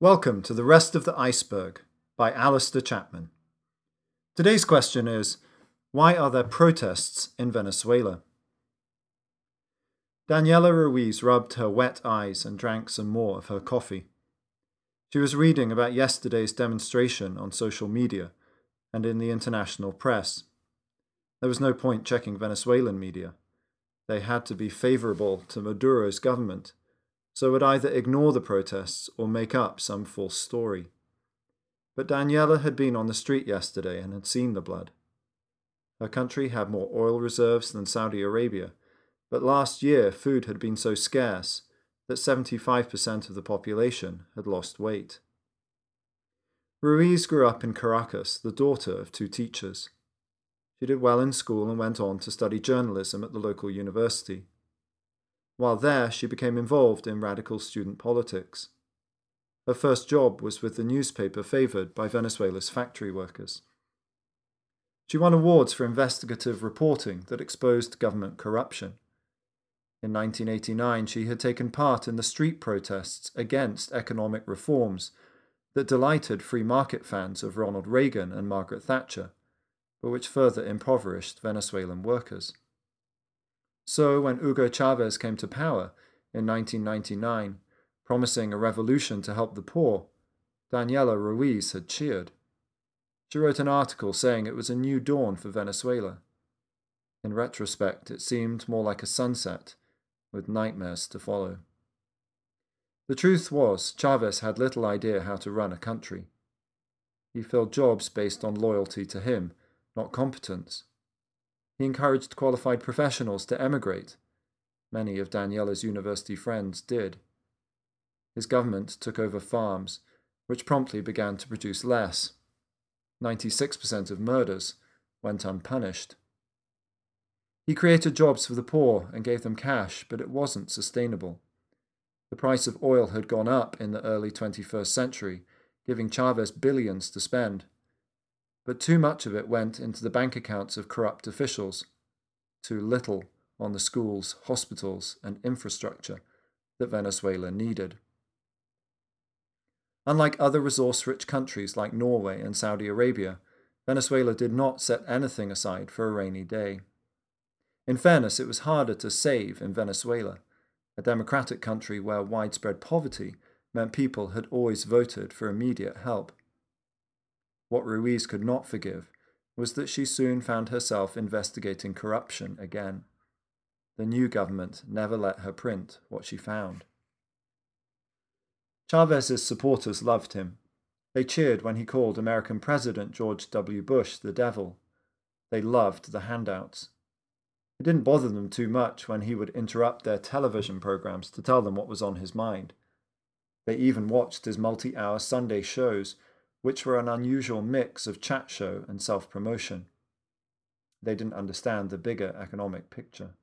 Welcome to The Rest of the Iceberg by Alistair Chapman. Today's question is Why are there protests in Venezuela? Daniela Ruiz rubbed her wet eyes and drank some more of her coffee. She was reading about yesterday's demonstration on social media and in the international press. There was no point checking Venezuelan media. They had to be favourable to Maduro's government so would either ignore the protests or make up some false story. But Daniela had been on the street yesterday and had seen the blood. Her country had more oil reserves than Saudi Arabia, but last year food had been so scarce that 75% of the population had lost weight. Ruiz grew up in Caracas, the daughter of two teachers. She did well in school and went on to study journalism at the local university. While there, she became involved in radical student politics. Her first job was with the newspaper favoured by Venezuela's factory workers. She won awards for investigative reporting that exposed government corruption. In 1989, she had taken part in the street protests against economic reforms that delighted free market fans of Ronald Reagan and Margaret Thatcher, but which further impoverished Venezuelan workers. So, when Hugo Chavez came to power in 1999, promising a revolution to help the poor, Daniela Ruiz had cheered. She wrote an article saying it was a new dawn for Venezuela. In retrospect, it seemed more like a sunset, with nightmares to follow. The truth was, Chavez had little idea how to run a country. He filled jobs based on loyalty to him, not competence. He encouraged qualified professionals to emigrate. Many of Daniela's university friends did. His government took over farms, which promptly began to produce less. 96% of murders went unpunished. He created jobs for the poor and gave them cash, but it wasn't sustainable. The price of oil had gone up in the early 21st century, giving Chavez billions to spend but too much of it went into the bank accounts of corrupt officials, too little on the schools, hospitals, and infrastructure that Venezuela needed. Unlike other resource rich countries like Norway and Saudi Arabia, Venezuela did not set anything aside for a rainy day. In fairness, it was harder to save in Venezuela, a democratic country where widespread poverty meant people had always voted for immediate help. What Ruiz could not forgive was that she soon found herself investigating corruption again. The new government never let her print what she found. Chavez's supporters loved him. They cheered when he called American President George W. Bush the devil. They loved the handouts. It didn't bother them too much when he would interrupt their television programs to tell them what was on his mind. They even watched his multi hour Sunday shows which were an unusual mix of chat show and self promotion. They didn't understand the bigger economic picture.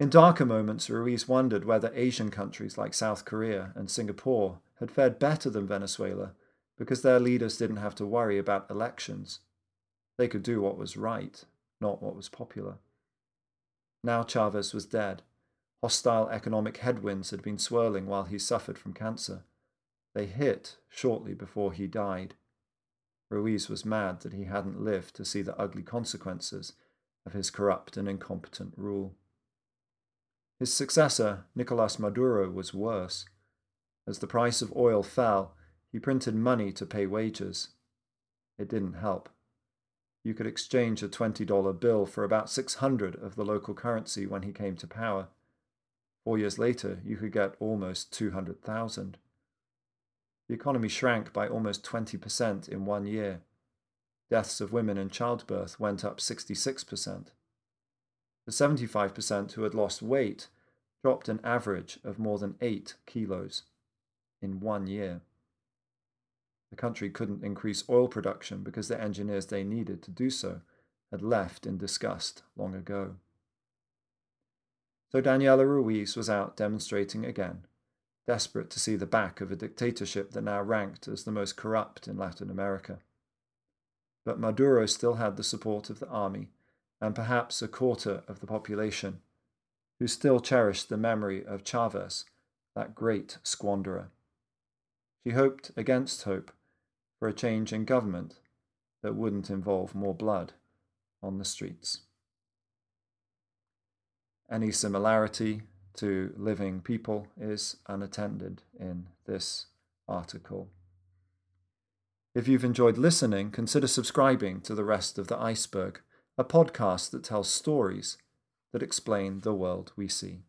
In darker moments, Ruiz wondered whether Asian countries like South Korea and Singapore had fared better than Venezuela because their leaders didn't have to worry about elections. They could do what was right, not what was popular. Now Chavez was dead. Hostile economic headwinds had been swirling while he suffered from cancer. They hit shortly before he died. Ruiz was mad that he hadn't lived to see the ugly consequences of his corrupt and incompetent rule. His successor, Nicolas Maduro, was worse. As the price of oil fell, he printed money to pay wages. It didn't help. You could exchange a $20 bill for about 600 of the local currency when he came to power. Four years later, you could get almost 200,000 the economy shrank by almost 20% in one year. Deaths of women in childbirth went up 66%. The 75% who had lost weight dropped an average of more than 8 kilos in one year. The country couldn't increase oil production because the engineers they needed to do so had left in disgust long ago. So Daniela Ruiz was out demonstrating again desperate to see the back of a dictatorship that now ranked as the most corrupt in Latin America. But Maduro still had the support of the army and perhaps a quarter of the population, who still cherished the memory of Chavez, that great squanderer. She hoped against hope for a change in government that wouldn't involve more blood on the streets. Any similarity to living people is unattended in this article. If you've enjoyed listening, consider subscribing to The Rest of the Iceberg, a podcast that tells stories that explain the world we see.